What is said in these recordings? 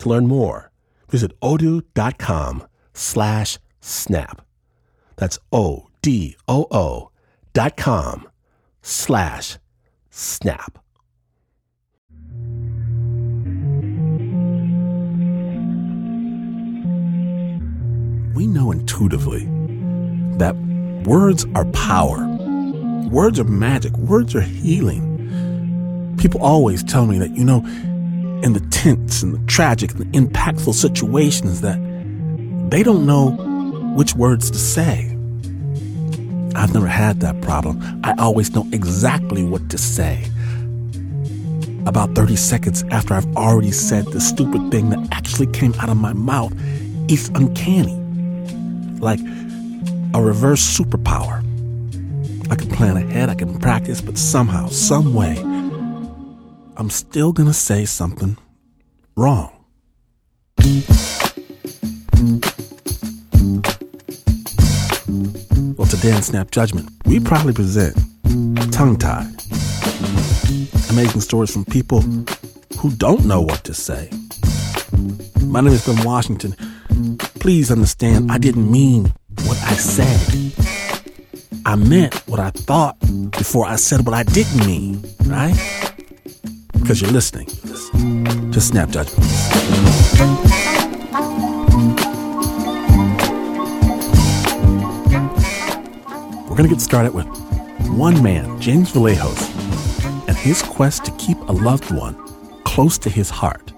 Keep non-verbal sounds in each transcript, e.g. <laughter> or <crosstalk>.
To learn more, visit odoo.com slash snap. That's O-D-O-O dot com slash snap. We know intuitively that words are power. Words are magic. Words are healing. People always tell me that, you know, in the tense and the tragic and the impactful situations that they don't know which words to say. I've never had that problem. I always know exactly what to say. About 30 seconds after I've already said the stupid thing that actually came out of my mouth, it's uncanny. Like a reverse superpower. I can plan ahead, I can practice, but somehow, some way, I'm still gonna say something wrong. Well, today on Snap Judgment, we proudly present Tongue Tied. Amazing stories from people who don't know what to say. My name is Glynn Washington. Please understand, I didn't mean what I said. I meant what I thought before I said what I didn't mean, right? Because you're listening to Snap Judgment. We're going to get started with one man, James Vlahos, and his quest to keep a loved one close to his heart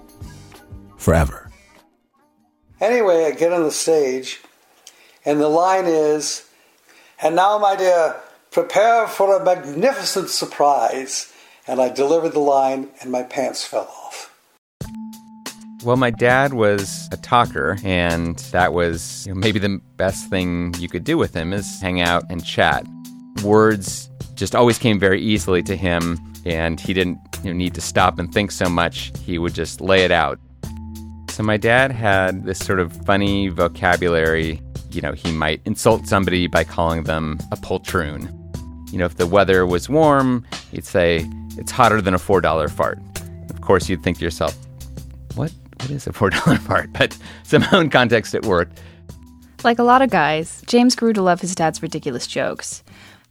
forever. Anyway, I get on the stage, and the line is, and now, my dear, prepare for a magnificent surprise. And I delivered the line, and my pants fell off. Well, my dad was a talker, and that was you know, maybe the best thing you could do with him is hang out and chat. Words just always came very easily to him, and he didn't you know, need to stop and think so much. He would just lay it out. So my dad had this sort of funny vocabulary. You know, he might insult somebody by calling them a poltroon. You know, if the weather was warm, he'd say, it's hotter than a $4 fart. Of course, you'd think to yourself, what, what is a $4 <laughs> fart? But somehow in context, it worked. Like a lot of guys, James grew to love his dad's ridiculous jokes.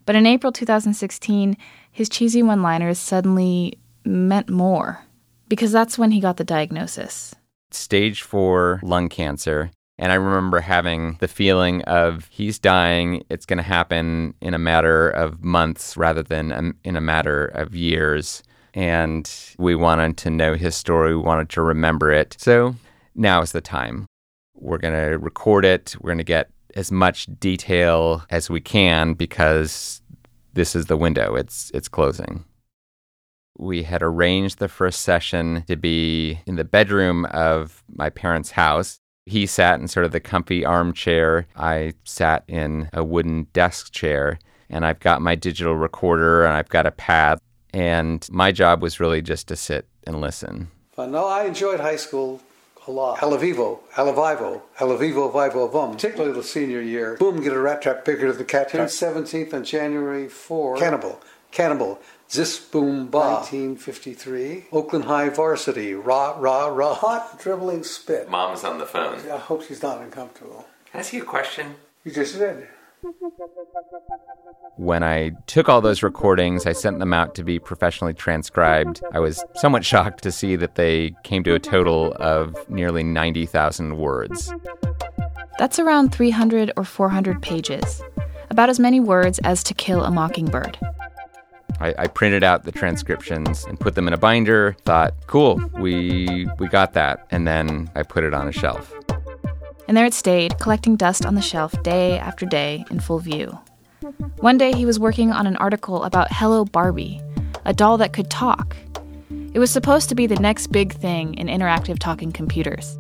But in April 2016, his cheesy one liners suddenly meant more, because that's when he got the diagnosis. Stage four lung cancer. And I remember having the feeling of he's dying. It's going to happen in a matter of months rather than um, in a matter of years. And we wanted to know his story. We wanted to remember it. So now is the time. We're going to record it. We're going to get as much detail as we can because this is the window. It's it's closing. We had arranged the first session to be in the bedroom of my parents' house. He sat in sort of the comfy armchair. I sat in a wooden desk chair, and I've got my digital recorder and I've got a pad. And my job was really just to sit and listen. But no, I enjoyed high school a lot. Alavivo, Alavivo, Alavivo Vivo Vum, particularly the senior year. Boom, get a rat trap bigger than the cat trap. 17th on January 4. Cannibal, Cannibal, Zis Boom Ba. 1953. Oakland High Varsity, Rah, Rah, Rah. Hot dribbling spit. Mom's on the phone. I hope she's not uncomfortable. Can I ask you a question? You just did. When I took all those recordings, I sent them out to be professionally transcribed. I was somewhat shocked to see that they came to a total of nearly 90,000 words. That's around 300 or 400 pages, about as many words as To Kill a Mockingbird. I, I, printed out the transcriptions and put them in a binder. Thought, cool, we we got that, and then I put it on a shelf. And there it stayed, collecting dust on the shelf day after day in full view. One day he was working on an article about Hello Barbie, a doll that could talk. It was supposed to be the next big thing in interactive talking computers.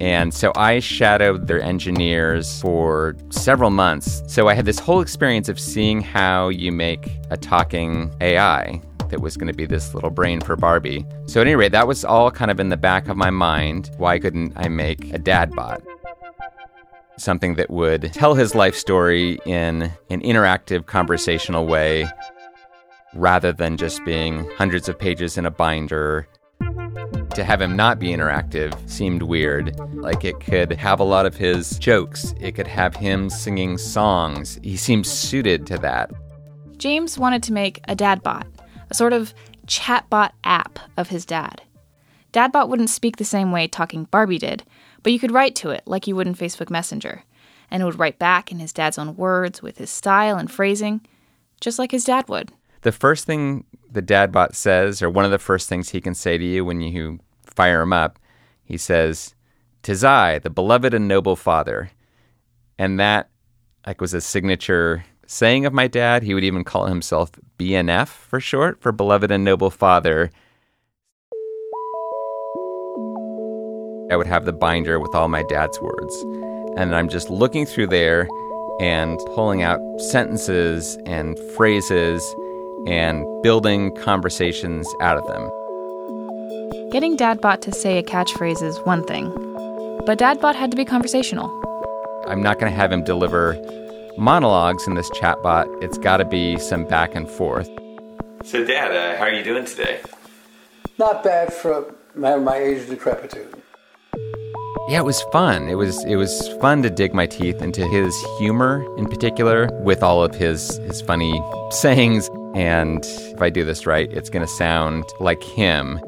And so I shadowed their engineers for several months. So I had this whole experience of seeing how you make a talking AI that was going to be this little brain for Barbie. So, at any rate, that was all kind of in the back of my mind. Why couldn't I make a dad bot? Something that would tell his life story in an interactive, conversational way rather than just being hundreds of pages in a binder to have him not be interactive seemed weird. Like it could have a lot of his jokes, it could have him singing songs. He seemed suited to that. James wanted to make a dadbot, a sort of chatbot app of his dad. Dadbot wouldn't speak the same way Talking Barbie did, but you could write to it like you would in Facebook Messenger, and it would write back in his dad's own words with his style and phrasing, just like his dad would. The first thing the dadbot says, or one of the first things he can say to you when you fire him up, he says, "Tis I, the beloved and noble father," and that like was a signature saying of my dad. He would even call himself BNF for short, for beloved and noble father. I would have the binder with all my dad's words. And I'm just looking through there and pulling out sentences and phrases and building conversations out of them. Getting Dadbot to say a catchphrase is one thing, but Dadbot had to be conversational. I'm not going to have him deliver monologues in this chatbot. It's got to be some back and forth. So, Dad, uh, how are you doing today? Not bad for a man of my age decrepitude. Yeah, it was fun. It was it was fun to dig my teeth into his humor in particular with all of his his funny <laughs> sayings and if I do this right, it's going to sound like him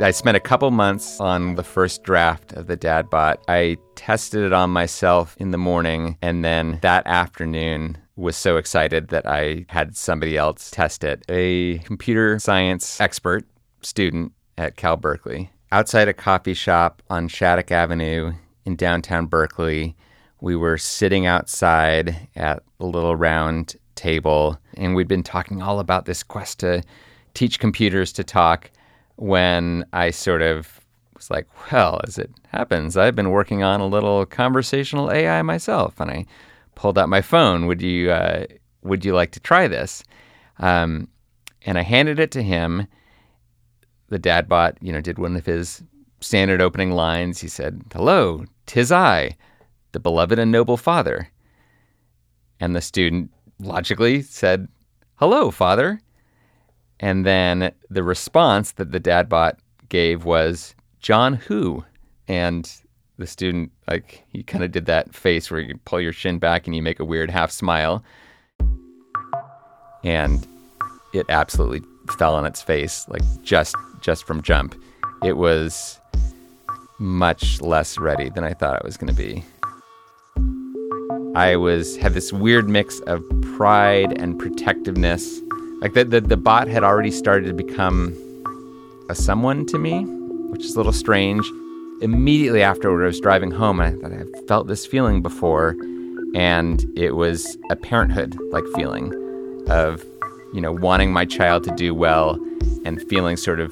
I spent a couple months on the first draft of the Dadbot. I tested it on myself in the morning, and then that afternoon was so excited that I had somebody else test it. A computer science expert student at Cal Berkeley. Outside a coffee shop on Shattuck Avenue in downtown Berkeley, we were sitting outside at a little round table, and we'd been talking all about this quest to teach computers to talk when I sort of was like, well, as it happens, I've been working on a little conversational AI myself, and I pulled out my phone. Would you uh, would you like to try this? Um, and I handed it to him. The dad bot, you know, did one of his standard opening lines. He said, "Hello, tis I, the beloved and noble father." And the student logically said, "Hello, father." And then the response that the dad bot gave was, John who? And the student, like, he kind of did that face where you pull your shin back and you make a weird half smile. And it absolutely fell on its face, like just just from jump. It was much less ready than I thought it was going to be. I was had this weird mix of pride and protectiveness like the, the, the bot had already started to become a someone to me, which is a little strange. Immediately afterward, I was driving home and I thought I felt this feeling before, and it was a parenthood like feeling of, you know, wanting my child to do well and feeling sort of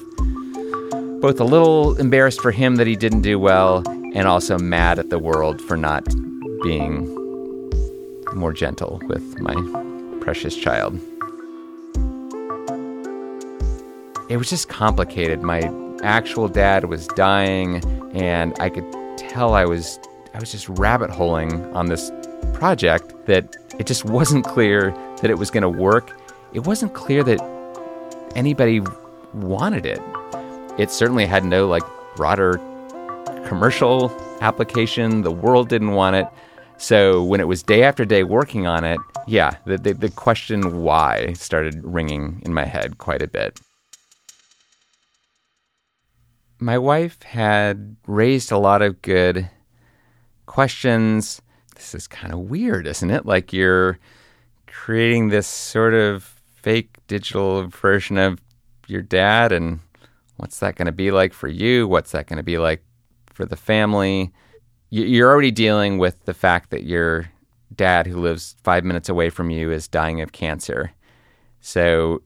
both a little embarrassed for him that he didn't do well and also mad at the world for not being more gentle with my precious child. it was just complicated. My actual dad was dying, and I could tell I was I was just rabbit holing on this project that it just wasn't clear that it was going to work. It wasn't clear that anybody wanted it. It certainly had no like broader commercial application. The world didn't want it. So when it was day after day working on it, yeah, the, the, the question why started ringing in my head quite a bit. My wife had raised a lot of good questions. This is kind of weird, isn't it? Like you're creating this sort of fake digital version of your dad, and what's that going to be like for you? What's that going to be like for the family? You're already dealing with the fact that your dad, who lives five minutes away from you, is dying of cancer. So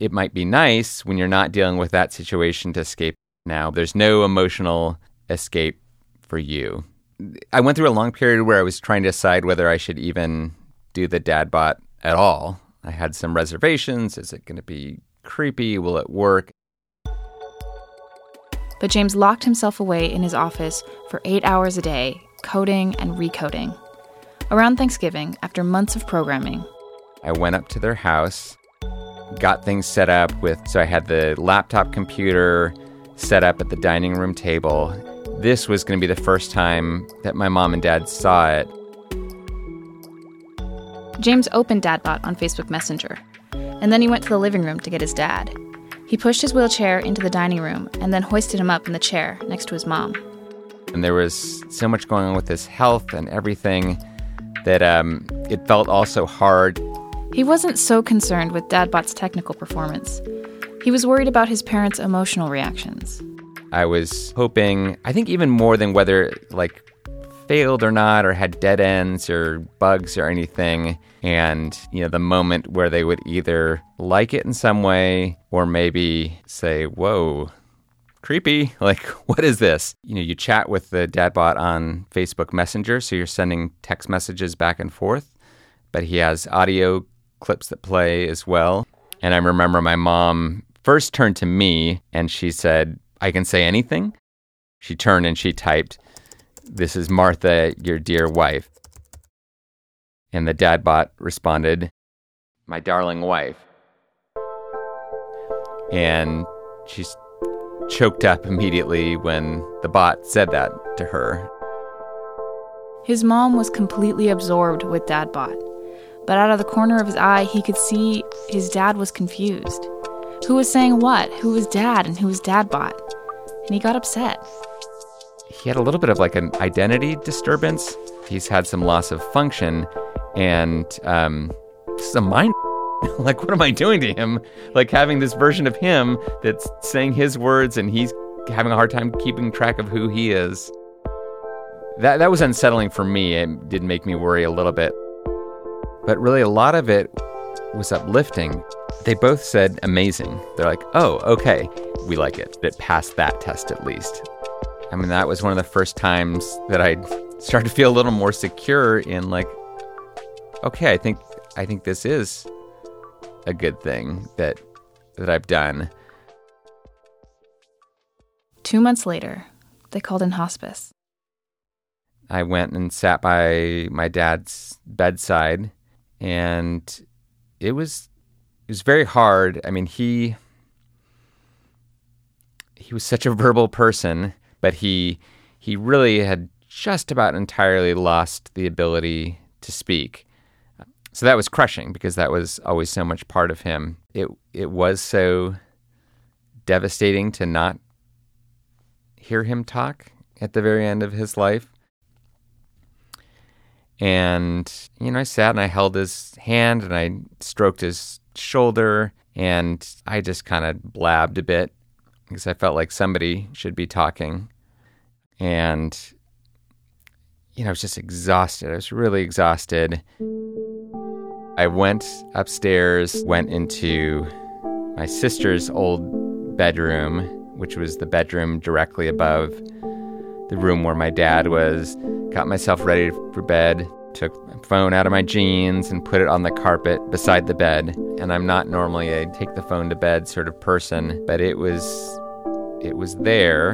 it might be nice when you're not dealing with that situation to escape now. There's no emotional escape for you. I went through a long period where I was trying to decide whether I should even do the dad bot at all. I had some reservations. Is it going to be creepy? Will it work? But James locked himself away in his office for eight hours a day, coding and recoding. Around Thanksgiving, after months of programming, I went up to their house, got things set up with, so I had the laptop computer set up at the dining room table. This was going to be the first time that my mom and dad saw it. James opened Dadbot on Facebook Messenger, and then he went to the living room to get his dad. He pushed his wheelchair into the dining room and then hoisted him up in the chair next to his mom. And there was so much going on with his health and everything that um, it felt also hard. He wasn't so concerned with Dadbot's technical performance. He was worried about his parents' emotional reactions. I was hoping, I think even more than whether like failed or not or had dead ends or bugs or anything. And you know the moment where they would either like it in some way or maybe say whoa creepy. <laughs> Like what is this? You know you chat with the dadbot on facebook messenger so you're sending text messages back and forth. But he has audio clips that play as well. And i remember my mom first turned to me and she said i can say anything. She turned and she typed this is Martha, your dear wife. And the dad bot responded, My darling wife. And she's choked up immediately when the bot said that to her. His mom was completely absorbed with Dadbot, but out of the corner of his eye, he could see his dad was confused. Who was saying what? Who was dad and who was Dadbot? And he got upset he had a little bit of like an identity disturbance. He's had some loss of function, and um, a mind. <laughs> like, what am I doing to him? Like having this version of him that's saying his words, and he's having a hard time keeping track of who he is. That that was unsettling for me. It did make me worry a little bit, but really a lot of it was uplifting. They both said amazing. They're like, oh, okay, we like it. It passed that test at least. I mean, that was one of the first times that I started to feel a little more secure in like, okay, I think I think this is a good thing that that I've done. Two months later, they called in hospice. I went and sat by my dad's bedside, and it was it was very hard. I mean, he he was such a verbal person but he he really had just about entirely lost the ability to speak. So that was crushing because that was always so much part of him. It it was so devastating to not hear him talk at the very end of his life. And you know, I sat and I held his hand and I stroked his shoulder and I just kind of blabbed a bit because I felt like somebody should be talking. And, you know, I was just exhausted. I was really exhausted. I went upstairs, went into my sister's old bedroom, which was the bedroom directly above the room where my dad was, got myself ready for bed, took my phone out of my jeans and put it on the carpet beside the bed. And I'm not normally a take the phone to bed sort of person, but it was it was there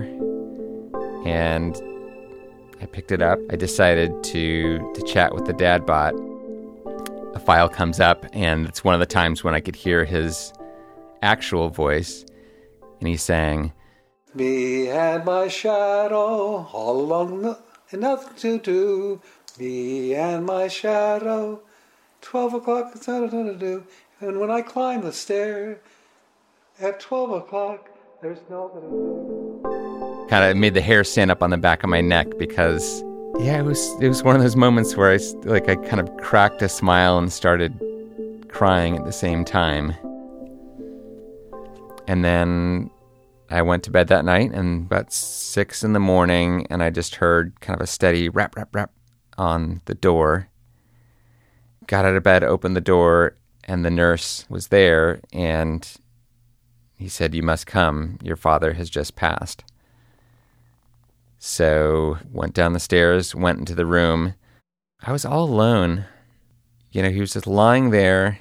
and I picked it up. I decided to to chat with the dad bot. A file comes up and it's one of the times when I could hear his actual voice and he's saying Me and my shadow all along the nothing to do Me and my shadow. Twelve o'clock, do. And when I climb the stair at twelve o'clock, there's no. Kind of made the hair stand up on the back of my neck because, yeah, it was it was one of those moments where I like I kind of cracked a smile and started crying at the same time. And then I went to bed that night, and about six in the morning, and I just heard kind of a steady rap, rap, rap on the door. Got out of bed, opened the door, and the nurse was there, and he said, You must come. Your father has just passed. So went down the stairs, went into the room. I was all alone. You know, he was just lying there.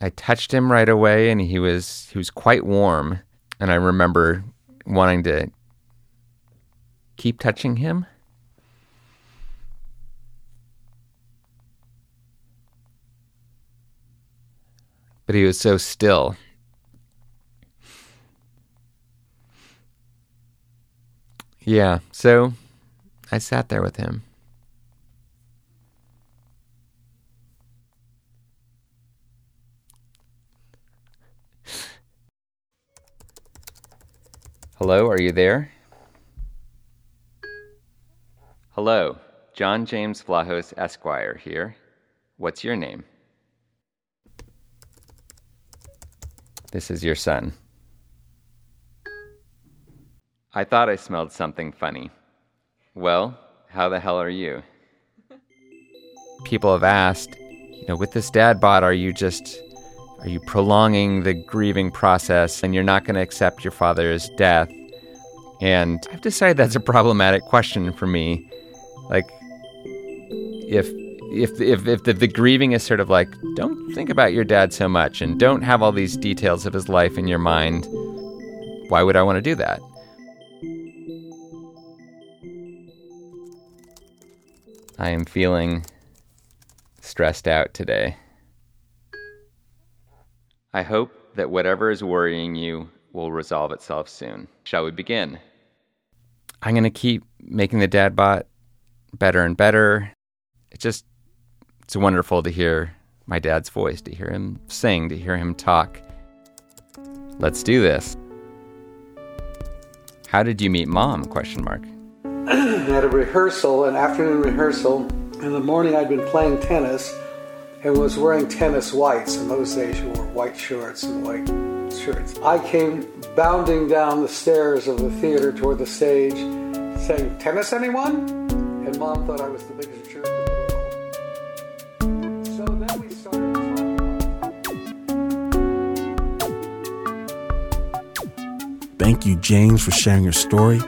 I touched him right away and he was he was quite warm and I remember wanting to keep touching him. But he was so still. Yeah, so I sat there with him. Hello, are you there? Hello, John James Vlahos Esquire here. What's your name? This is your son. I thought I smelled something funny. Well, how the hell are you? People have asked, you know, with this dad bot, are you just are you prolonging the grieving process and you're not going to accept your father's death? And I've decided that's a problematic question for me. Like, if if if if the, the, grieving is sort of like, don't think about your dad so much and don't have all these details of his life in your mind, why would I want to do that? I am feeling stressed out today. I hope that whatever is worrying you will resolve itself soon. Shall we begin? I'm going to keep making the dad bot better and better. It's just, it's wonderful to hear my dad's voice, to hear him sing, to hear him talk. Let's do this. How did you meet mom? Question mark. At a rehearsal, an afternoon rehearsal. In the morning, I'd been playing tennis and was wearing tennis whites. In those days, you wore white shorts and white shirts. I came bounding down the stairs of the theater toward the stage saying, Tennis, anyone? And mom thought I was the biggest jerk in the world. So then we started talking. Thank you, James, for sharing your story.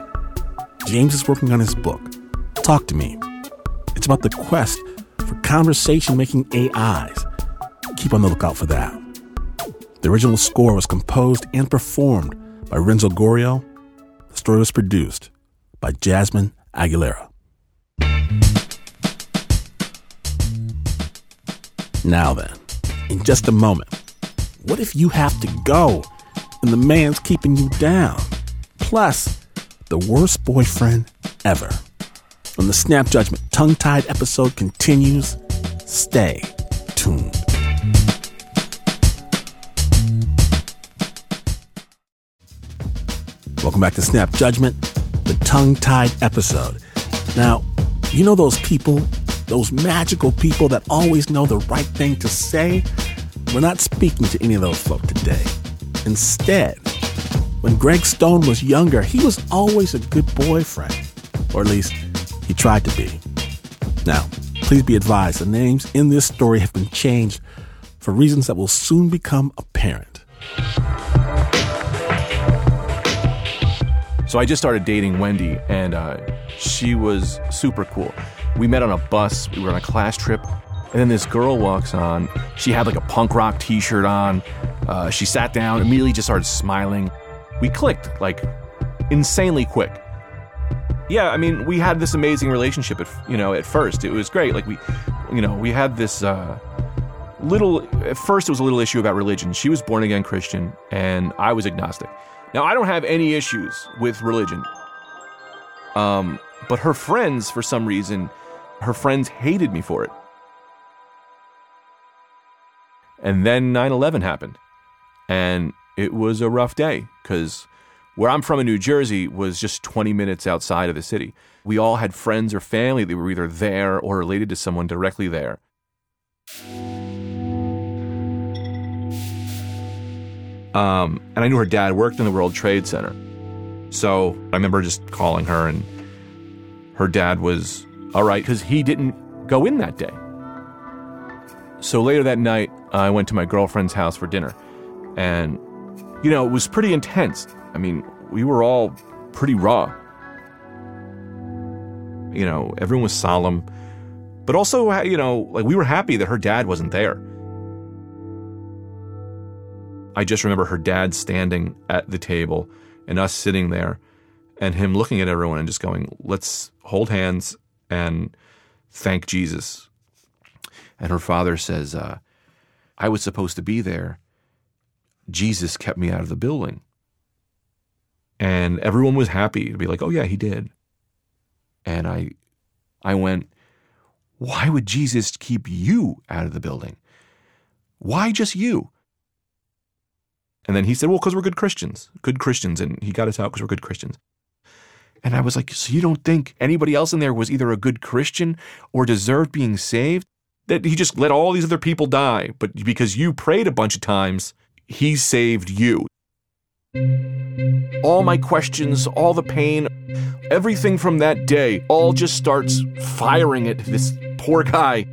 James is working on his book, Talk to Me. It's about the quest for conversation making AIs. Keep on the lookout for that. The original score was composed and performed by Renzo Gorrio. The story was produced by Jazmin Aguilera. Now then, in just a moment, what if you have to go and the man's keeping you down? Plus, the worst boyfriend ever. When the Snap Judgment tongue tied episode continues, stay tuned. Welcome back to Snap Judgment, the tongue tied episode. Now, you know those people, those magical people that always know the right thing to say? We're not speaking to any of those folk today. Instead, when Greg Stone was younger, he was always a good boyfriend, or at least he tried to be. Now, please be advised the names in this story have been changed for reasons that will soon become apparent. So I just started dating Wendy, and uh, she was super cool. We met on a bus, we were on a class trip, and then this girl walks on. She had like a punk rock t shirt on. Uh, she sat down, immediately just started smiling. We clicked like insanely quick yeah, I mean, we had this amazing relationship at you know at first. It was great. Like we, you know, we had this uh, little. At first, it was a little issue about religion. She was born again Christian, and I was agnostic. Now, I don't have any issues with religion. Um, but her friends, for some reason, Her friends hated me for it. And then 9 11 happened. And it was a rough day because where I'm from in New Jersey was just 20 minutes outside of the city. We all had friends or family that were either there or related to someone directly there. Um, and I knew her dad worked in the World Trade Center. So I remember just calling her, and her dad was all right because he didn't go in that day. So later that night, I went to my girlfriend's house for dinner. And, you know, it was pretty intense. I mean, we were all pretty raw. You know, everyone was solemn, but also, you know, like we were happy that her dad wasn't there. I just remember her dad standing at the table and us sitting there and him looking at everyone and just going, let's hold hands and thank Jesus. And her father says, uh, I was supposed to be there. Jesus kept me out of the building. And everyone was happy to be like, oh, yeah, he did. And I, I went, why would Jesus keep you out of the building? Why just you? And then he said, well, because we're good Christians, good Christians. And he got us out because we're good Christians. And I was like, so you don't think anybody else in there was either a good Christian or deserved being saved? That he just let all these other people die, but because you prayed a bunch of times, he saved you. All my questions, all the pain, everything from that day all just starts firing at this poor guy.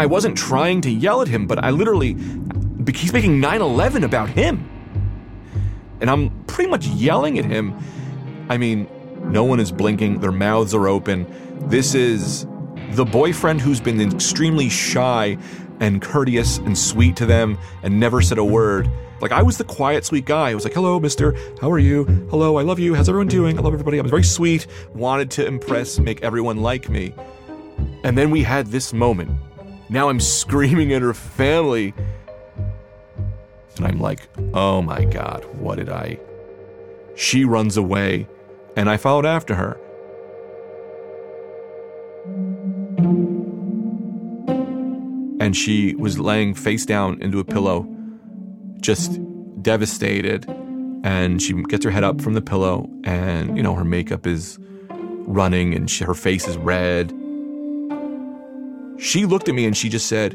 I wasn't trying to yell at him, but I literally, he's making 9 11 about him. And I'm pretty much yelling at him. I mean, no one is blinking, their mouths are open. This is the boyfriend who's been extremely shy and courteous and sweet to them and never said a word. Like I was the quiet, sweet guy. I was like, "Hello, Mister. How are you? Hello, I love you. How's everyone doing? I love everybody." I was very sweet, wanted to impress, make everyone like me. And then we had this moment. Now I'm <laughs> screaming at her family. And I'm like, "Oh my god, what did I?" She runs away, and I followed after her. And she was laying face down into a pillow, just devastated. And she gets her head up from the pillow, and you know her makeup is running, and she, her face is red. She looked at me and she just said,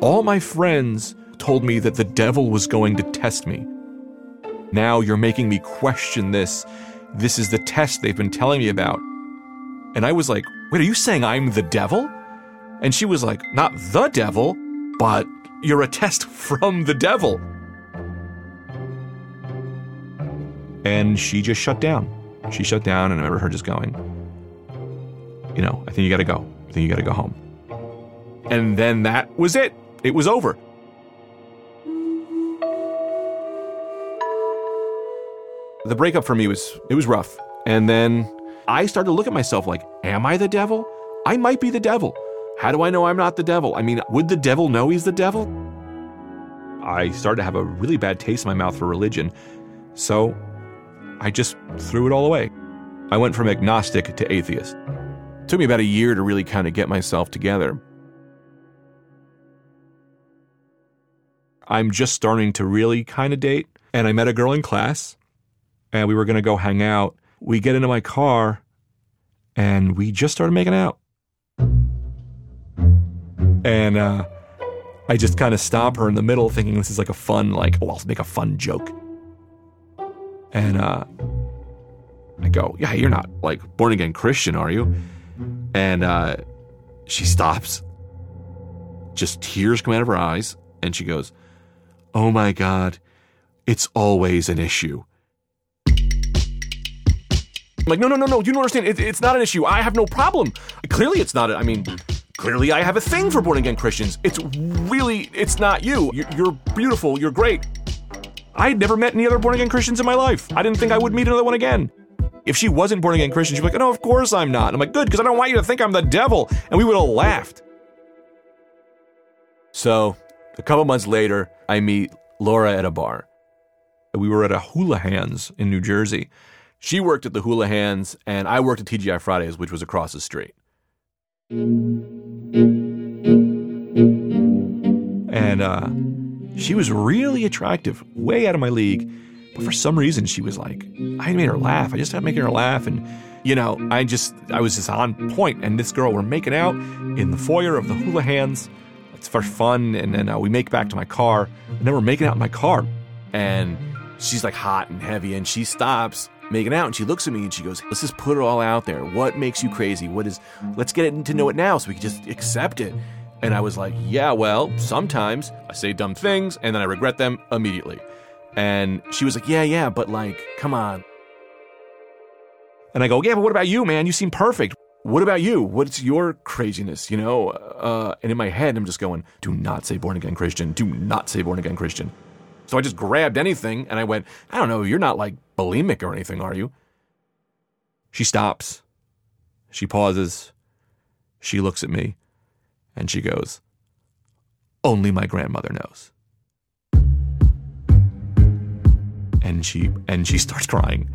"All my friends told me that the devil was going to test me. Now you're making me question this. This is the test they've been telling me about." And I was like, "Wait, are you saying I'm the devil?" And she was like, Not the devil, but you're a test <laughs> from the devil. And she just shut down. She shut down, and I remember her just going, You know, I think you gotta go. I think you gotta go home. And then that was it. It was over. The breakup for me was it was rough. And then I started to look at myself like, am I the devil? I might be the devil. How do I know I'm not the devil? I mean, would the devil know he's the devil? I started to have a really bad taste in my mouth for religion, so I just threw it all away. I went from agnostic to atheist. It took me about a year to really kind of get myself together. I'm just starting to really kind of date, and I met a girl in class, and we were going to go hang out. We get into my car, and we just started making out. And uh, I just kind of stop her in the middle, thinking this is like a fun, like, oh, I'll make a fun joke. And uh, I go, yeah, you're not like born again Christian, are you? And uh, she stops, just tears come out of her eyes, and she goes, oh my God, it's always an issue. I'm like, no, no, no, no, you don't understand. It, it's not an issue. I have no problem. Clearly, it's not. I mean, Clearly, I have a thing for born again Christians. It's really, it's not you. You're, beautiful. You're great. I had never met any other born again Christians in my life. I didn't think I would meet another one again. If she wasn't born again Christian, she'd be like, no, of course I'm not. I'm like, good, because I don't want you to think I'm the devil. And we would have laughed. So, a couple months later, I meet Laura at a bar. We were at a Hula Hands in New Jersey, She worked at the Hula Hands, and I worked at TGI Fridays, which was across the street. And uh, she was really attractive, way out of my league. But for some reason, she was like, I made her laugh. I just had making her laugh. And, you know, I just, I was just on point. And this girl, we're making out in the foyer of the Hula Hands. It's for fun. And then uh, we make back to my car. And then we're making out in my car. And she's like hot and heavy. And she stops making out and she looks at me and she goes, Let's just put it all out there. What makes you crazy? What is, let's get it to know it now so we can just accept it. And I was like, Yeah, well, sometimes I say dumb things and then I regret them immediately. And she was like, Yeah, yeah, but like, come on. And I go, Yeah, but what about you, man? You seem perfect. What about you? What's your craziness? You know? Uh, and in my head, I'm just going, Do not say born again Christian. Do not say born again Christian. So I just grabbed anything and I went, I don't know, you're not like bulimic or anything, are you? She stops. She pauses. She looks at me and she goes, Only my grandmother knows. And she and she starts crying.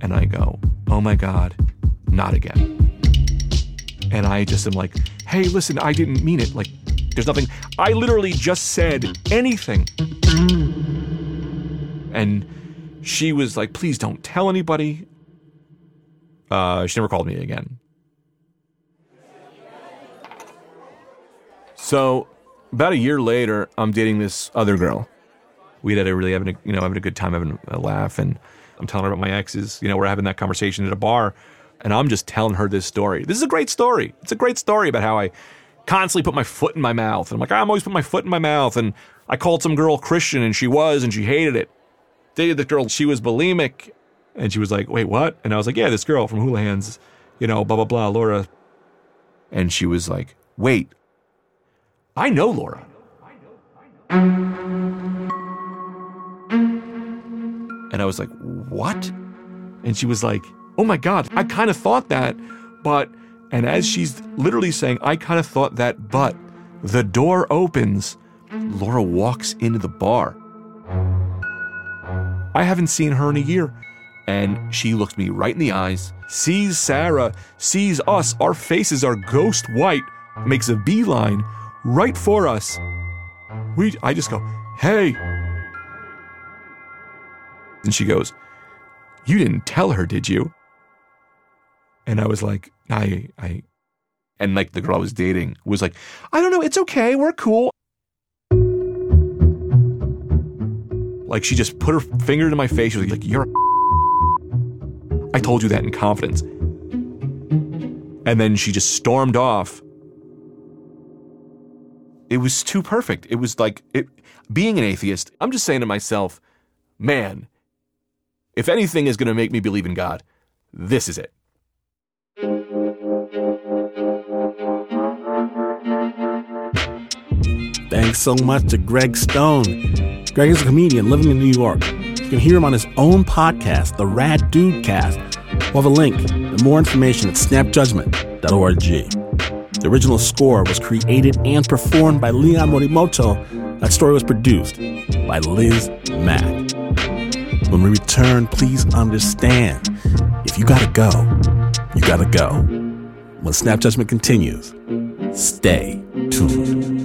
And I go, Oh my God, not again. And I just am like, hey, listen, I didn't mean it. Like, there's nothing. I literally just said anything. And she was like, please don't tell anybody. Uh, she never called me again. So, about a year later, I'm dating this other girl. We had a really having a, you know having a good time, having a laugh, and I'm telling her about my exes. You know, we're having that conversation at a bar, and I'm just telling her this story. This is a great story. It's a great story about how I constantly put my foot in my mouth. And I'm like, I'm always putting my foot in my mouth. And I called some girl Christian, and she was, and she hated it. Dated the girl, she was bulimic, and she was like, wait, what? And I was like, yeah, this girl from Hands, you know, blah blah blah, Laura. And she was like, wait, I know Laura. And I was like, what? And she was like, oh my God, I kind of thought that, but, and as she's literally saying, I kind of thought that, but the door opens, Laura walks into the bar. I haven't seen her in a year. And she looks me right in the eyes, sees Sarah, sees us, our faces are ghost white, makes a beeline right for us. We, I just go, hey. And she goes, you didn't tell her, did you? And I was like, I, I, and like the girl I was dating was like, I don't know, it's okay, we're cool. Like she just put her finger to my face. She was like, you're a <laughs> I told you that in confidence. And then she just stormed off. It was too perfect. It was like it, being an atheist. I'm just saying to myself, man, if anything is going to make me believe in God, this is it. Thanks so much to Greg Stone. Greg is a comedian living in New York. You can hear him on his own podcast, The Rad Dude Cast. We'll have a link and more information at snapjudgment.org. The original score was created and performed by Leon Morimoto. That story was produced by Liz Mak. When we return, please understand if you gotta go, you gotta go. When Snap Judgment continues, stay tuned.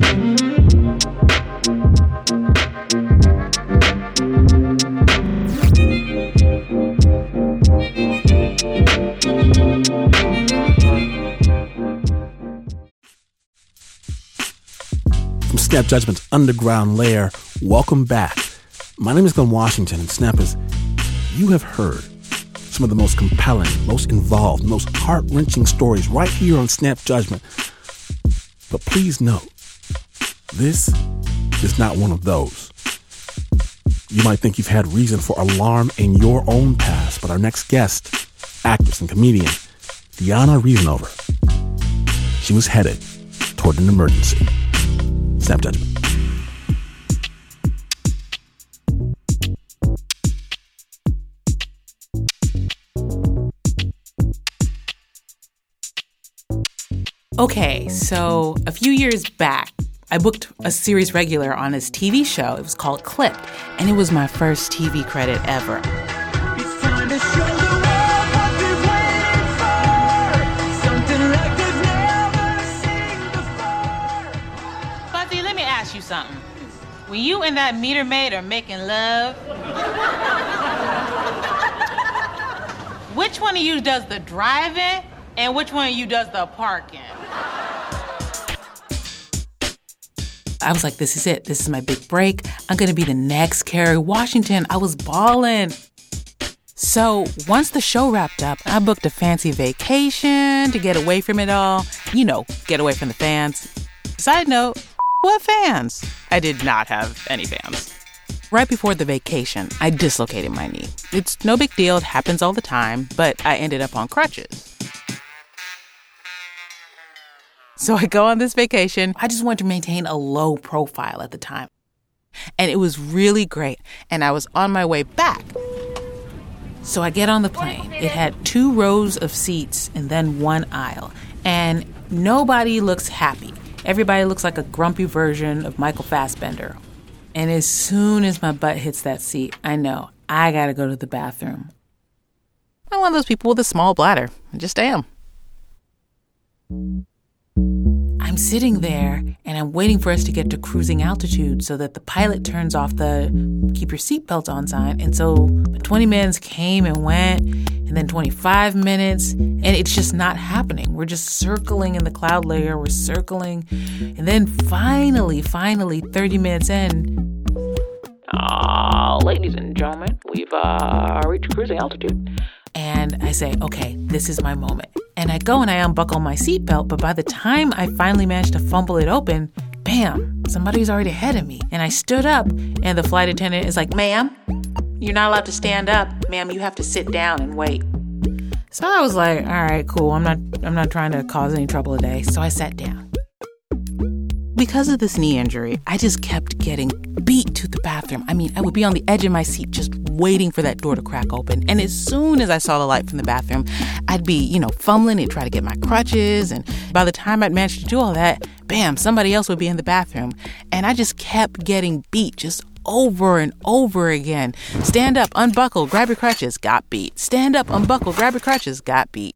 Snap Judgment's underground lair, welcome back. My name is Glynn Washington, and Snappers, you have heard some of the most compelling, most involved, most heart wrenching stories right here on Snap Judgment. But please note, this is not one of those. You might think you've had reason for alarm in your own past, but our next guest, actress and comedian, Diona Reasonover, she was headed toward an emergency. Snap Judgment. Okay, so a few years back, I booked a series regular on his TV show. It was called Clipped, and it was my first TV credit ever. When you and that meter maid are making love, which one of you does the driving and which one of you does the parking? I was like, this is it. This is my big break. I'm going to be the next Kerry Washington. I was balling. So once the show wrapped up, I booked a fancy vacation to get away from it all. You know, get away from the fans. Side note, what fans? I did not have any fans. Right before the vacation, I dislocated my knee. It's no big deal, it happens all the time, but I ended up on crutches. So I go on this vacation. I just wanted to maintain a low profile at the time. And it was really great. And I was on my way back. So I get on the plane. It had two rows of seats and then one aisle. And nobody looks happy. Everybody looks like a grumpy version of Michael Fassbender. And as soon as my butt hits that seat, I know I gotta go to the bathroom. I'm one of those people with a small bladder. I just am. I'm sitting there and I'm waiting for us to get to cruising altitude so that the pilot turns off the keep your seatbelt on sign. And so 20 minutes came and went, and then 25 minutes, and it's just not happening. We're just circling in the cloud layer, we're circling. And then finally, finally, 30 minutes in, uh, ladies and gentlemen, we've uh, reached cruising altitude. And I say, okay, this is my moment. And I go and I unbuckle my seatbelt, but by the time I finally managed to fumble it open, bam, somebody's already ahead of me. And I stood up, and the flight attendant is like, ma'am, you're not allowed to stand up. Ma'am, you have to sit down and wait. So I was like, all right, cool. I'm not I'm not trying to cause any trouble today. So I sat down. Because of this knee injury, I just kept getting beat to the bathroom. I mean, I would be on the edge of my seat just waiting for that door to crack open. And as soon as I saw the light from the bathroom, I'd be, you know, fumbling and try to get my crutches. And by the time I'd managed to do all that, bam, somebody else would be in the bathroom. And I just kept getting beat just over and over again. Stand up, unbuckle, grab your crutches, got beat. Stand up, unbuckle, grab your crutches, got beat.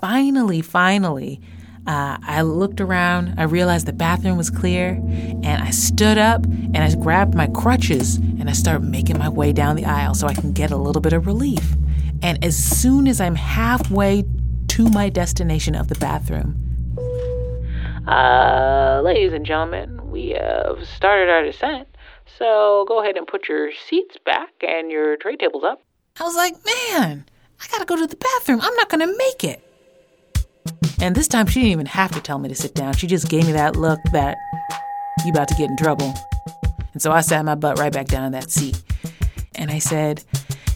Finally, finally, uh, I looked around, I realized the bathroom was clear, and I stood up and I grabbed my crutches and I started making my way down the aisle so I can get a little bit of relief. And as soon as I'm halfway to my destination of the bathroom, uh, ladies and gentlemen, we have started our descent, so go ahead and put your seats back and your tray tables up. I was like, man, I gotta go to the bathroom. I'm not gonna make it. And this time she didn't even have to tell me to sit down. She just gave me that look that you about to get in trouble. And so I sat my butt right back down in that seat. And I said,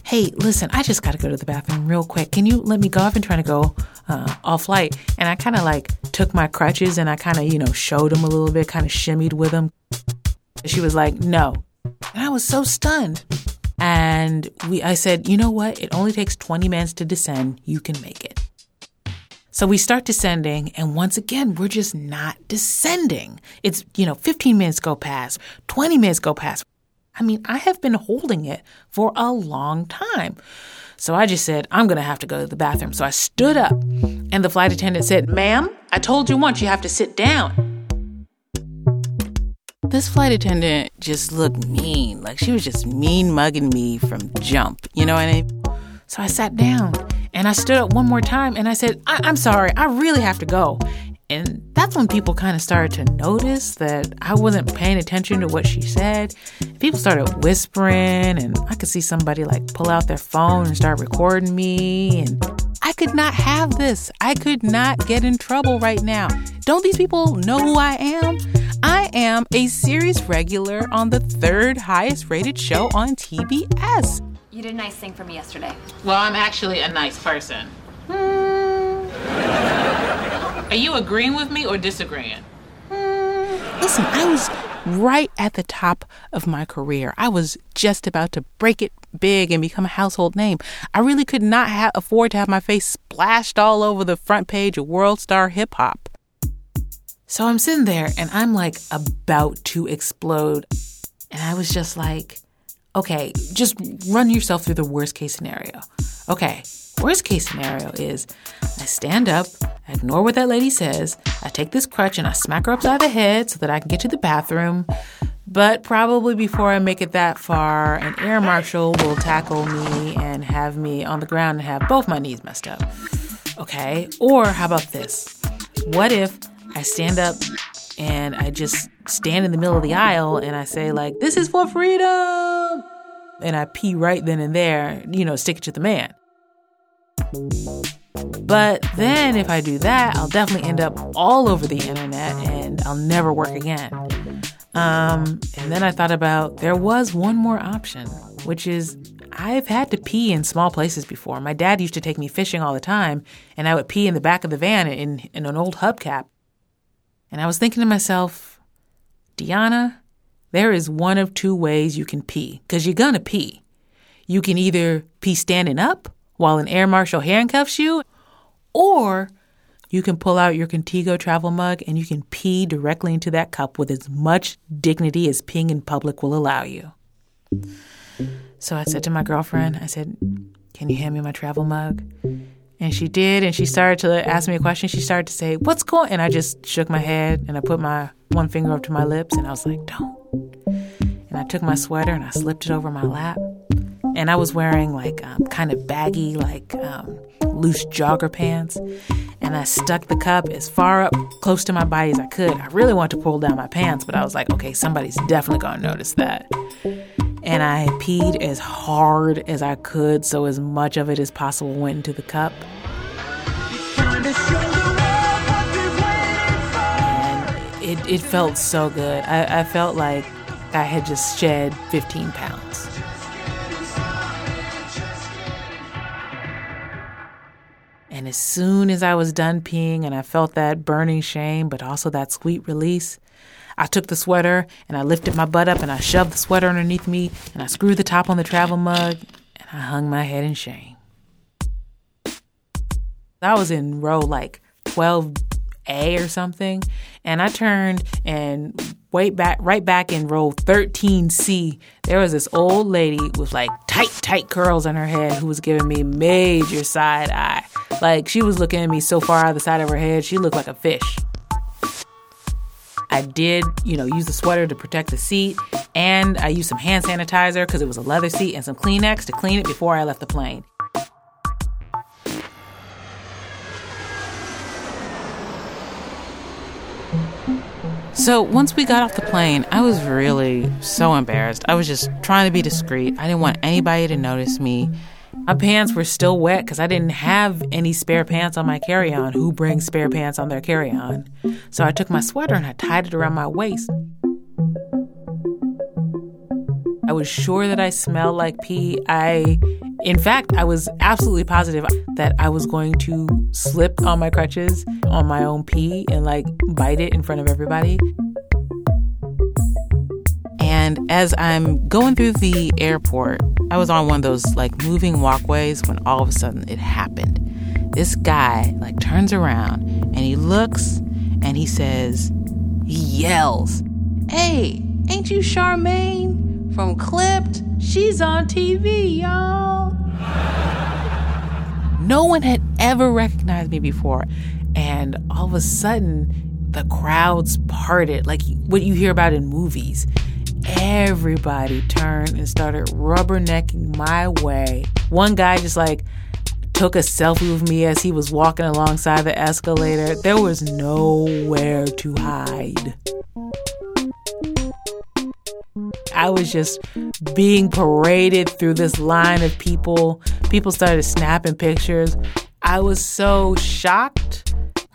Hey, listen, I just got to go to the bathroom real quick. Can you let me go? I've been trying to go uh, all flight. And I kind of like took my crutches and I kind of, you know, showed them a little bit, kind of shimmied with them. She was like, No. And I was so stunned. And we, I said, You know what? It only takes 20 minutes to descend. You can make it. So we start descending, and once again, we're just not descending. It's, you know, 15 minutes go past, 20 minutes go past. I mean, I have been holding it for a long time. So I just said, I'm going to have to go to the bathroom. So I stood up, and the flight attendant said, Ma'am, I told you once you have to sit down. This flight attendant just looked mean. Like she was just mean mugging me from jump. You know what I mean? So I sat down and I stood up one more time and I said, I- am sorry, I really have to go. And that's when people kind of started to notice that I wasn't paying attention to what she said. People started whispering, and I could see somebody like pull out their phone and start recording me. And I could not have this. I could not get in trouble right now. Don't these people know who I am? I am a series regular on the third highest rated show on TBS. You did a nice thing for me yesterday. Well, I'm actually a nice person. Hmm. Are you agreeing with me or disagreeing? Hmm. Listen, I was right at the top of my career. I was just about to break it big and become a household name. I really could not ha- afford to have my face splashed all over the front page of World Star Hip Hop. So I'm sitting there and I'm like about to explode. And I was just like, okay, just run yourself through the worst case scenario. Okay, worst case scenario is I stand up, I ignore what that lady says, I take this crutch and I smack her upside the head so that I can get to the bathroom. But probably before I make it that far, an air marshal will tackle me and have me on the ground and have both my knees messed up. Okay, or how about this? What if I stand up and I just stand in the middle of the aisle and I say, like, this is for freedom? And I pee right then and there, you know, stick it to the man. But then if I do that, I'll definitely end up all over the internet and I'll never work again. Um, and then I thought about there was one more option, which is I've had to pee in small places before. My dad used to take me fishing all the time, and I would pee in the back of the van in, in an old hubcap. And I was thinking to myself, Diona, there is one of two ways you can pee, because you're gonna pee. You can either pee standing up while an air marshal handcuffs you, or you can pull out your Contigo travel mug and you can pee directly into that cup with as much dignity as peeing in public will allow you. So I said to my girlfriend, I said, Can you hand me my travel mug? And she did, and she started to ask me a question. She started to say, What's going And I just shook my head and I put my one finger up to my lips and I was like, Don't. And I took my sweater and I slipped it over my lap. And I was wearing like um, kind of baggy, like um, loose jogger pants and I stuck the cup as far up close to my body as I could. I really wanted to pull down my pants, but I was like, okay, somebody's definitely gonna notice that. And I peed as hard as I could, so as much of it as possible went into the cup. It, it felt so good. I, I felt like I had just shed 15 pounds. And as soon as I was done peeing and I felt that burning shame, but also that sweet release, I took the sweater and I lifted my butt up and I shoved the sweater underneath me and I screwed the top on the travel mug and I hung my head in shame. I was in row like 12A or something, and I turned and wait back right back in row 13C. There was this old lady with like tight, tight curls on her head who was giving me major side eye. Like she was looking at me so far out the side of her head, she looked like a fish. I did, you know, use the sweater to protect the seat, and I used some hand sanitizer because it was a leather seat and some Kleenex to clean it before I left the plane. So once we got off the plane, I was really so embarrassed. I was just trying to be discreet. I didn't want anybody to notice me. My pants were still wet because I didn't have any spare pants on my carry on. Who brings spare pants on their carry on? So I took my sweater and I tied it around my waist. I was sure that I smelled like pee. I, in fact, I was absolutely positive that I was going to slip on my crutches on my own pee and like bite it in front of everybody. And as I'm going through the airport, I was on one of those like moving walkways when all of a sudden it happened. This guy like turns around and he looks and he says, he yells, Hey, ain't you Charmaine from Clipped? She's on TV, y'all. no one had ever recognized me before. And all of a sudden, the crowds parted, like what you hear about in movies everybody turned and started rubbernecking my way. One guy just like took a selfie with me as he was walking alongside the escalator. There was nowhere to hide. I was just being paraded through this line of people. People started snapping pictures. I was so shocked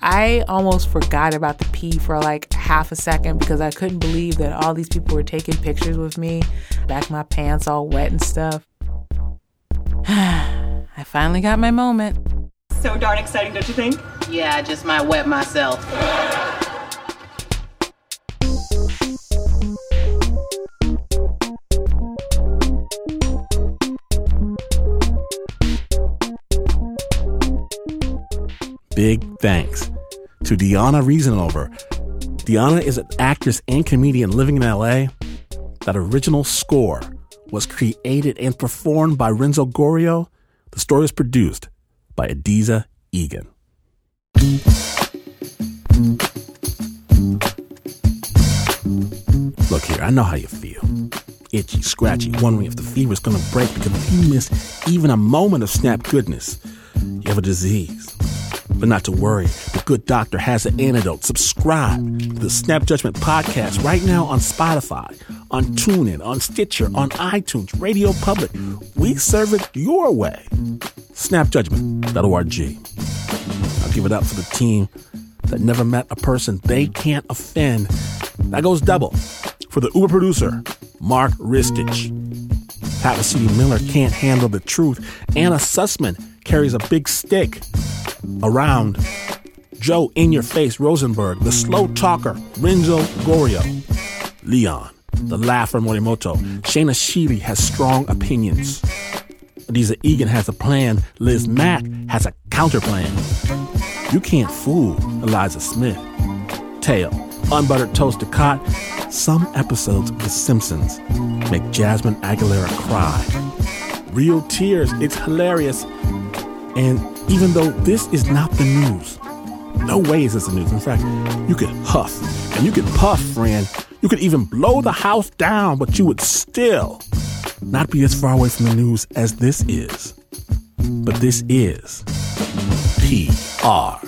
I almost forgot about the pee for like half a second because I couldn't believe that all these people were taking pictures with me, back my pants all wet and stuff. <sighs> I finally got my moment. So darn exciting, don't you think? Yeah, I just might wet myself. Big thanks to Diona Reasonover. Deanna is an actress and comedian living in LA. That original score was created and performed by Renzo Gorrio. The story was produced by Adizah Eghan. Look here, I know how you feel. Itchy, scratchy, wondering if the fever's gonna break because if you miss even a moment of snap goodness, you have a disease. But not to worry, the good doctor has an antidote. Subscribe to the Snap Judgment podcast right now on Spotify, on TuneIn, on Stitcher, on iTunes, Radio Public. We serve it your way. SnapJudgment.org. I'll give it up for the team that never met a person they can't offend. That goes double for the Uber producer, Mark Ristich. Pat C. Miller can't handle the truth. Anna Sussman carries a big stick around. Joe In Your Face Rosenberg, the slow talker, Renzo Gorrio, Leon, the laugher Morimoto. Shaina Shealy has strong opinions. Adizah Eghan has a plan. Liz Mak has a counter plan. You can't fool Eliza Smith. Tail, unbuttered toast to cot. Some episodes of The Simpsons make Jazmin Aguilera cry. Real tears, it's hilarious. And even though this is not the news, no way is this the news. In fact, you could huff and you could puff, friend. You could even blow the house down, but you would still not be as far away from the news as this is. But this is PRX.